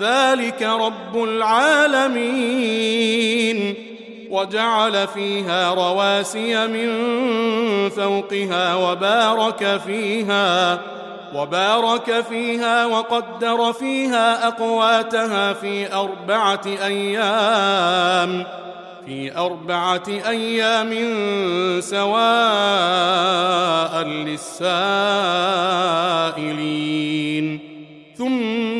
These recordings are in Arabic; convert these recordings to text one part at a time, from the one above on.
ذلك رب العالمين. وجعل فيها رواسي من فوقها وبارك فيها وبارك فيها وقدر فيها أقواتها في أربعة أيام في أربعة أيام سواء للسائلين. ثم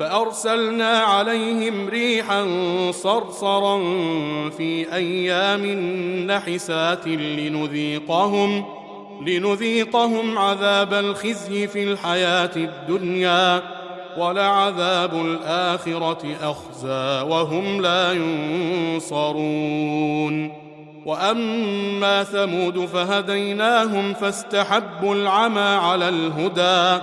فأرسلنا عليهم ريحا صرصرا في أيام نحسات لنذيقهم لنذيقهم عذاب الخزي في الحياة الدنيا ولعذاب الآخرة أخزى وهم لا ينصرون. وأما ثمود فهديناهم فاستحبوا العمى على الهدى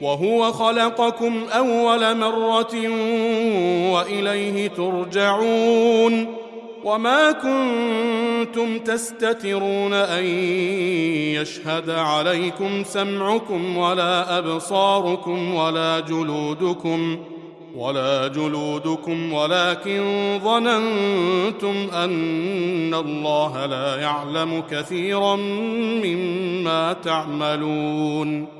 وهو خلقكم أول مرة وإليه ترجعون وما كنتم تستترون أن يشهد عليكم سمعكم ولا أبصاركم ولا جلودكم ولا جلودكم ولكن ظننتم أن الله لا يعلم كثيرا مما تعملون.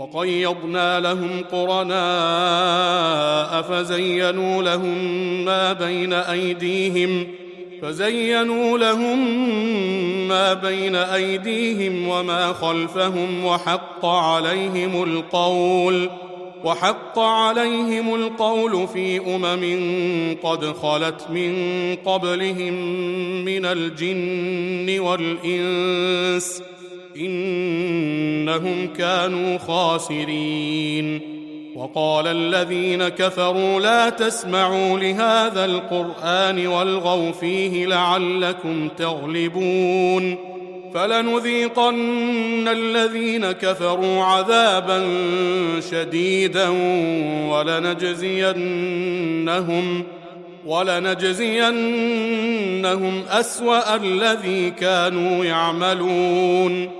وقيضنا لهم قرناء فزينوا لهم ما بين أيديهم فزينوا لهم ما بين أيديهم وما خلفهم وحق عليهم القول وحق عليهم القول في أمم قد خلت من قبلهم من الجن والإنس إنهم كانوا خاسرين. وقال الذين كفروا لا تسمعوا لهذا القرآن والغوا فيه لعلكم تغلبون. فلنذيقن الذين كفروا عذابا شديدا ولنجزينهم ولنجزينهم أسوأ الذي كانوا يعملون.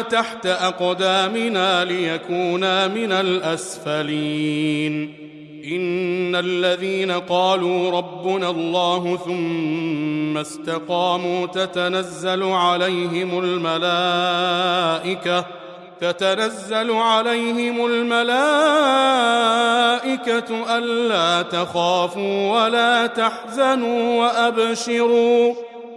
تحت أقدامنا ليكونا من الأسفلين. إن الذين قالوا ربنا الله ثم استقاموا تتنزل عليهم الملائكة تتنزل عليهم الملائكة ألا تخافوا ولا تحزنوا وأبشروا.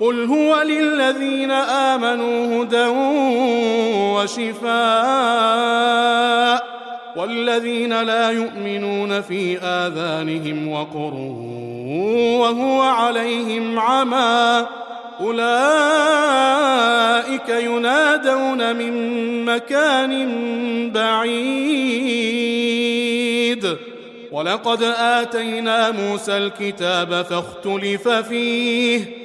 قل هو للذين آمنوا هدى وشفاء والذين لا يؤمنون في آذانهم وقر وهو عليهم عمى أولئك ينادون من مكان بعيد ولقد آتينا موسى الكتاب فاختلف فيه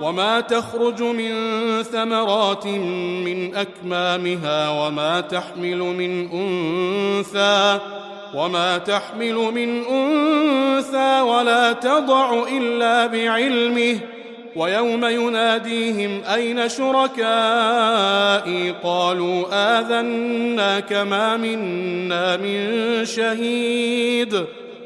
وما تخرج من ثمرات من أكمامها وما تحمل من أنثى وما تحمل من أنثى ولا تضع إلا بعلمه ويوم يناديهم أين شركائي قالوا آذناك ما منا من شهيد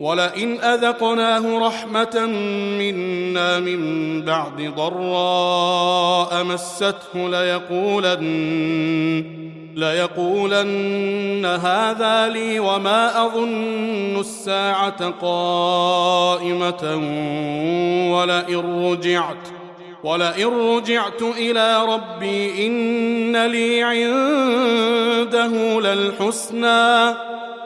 ولئن أذقناه رحمة منا من بعد ضراء مسته ليقولن ليقولن هذا لي وما أظن الساعة قائمة ولئن رجعت ولئن رجعت إلى ربي إن لي عنده للحسنى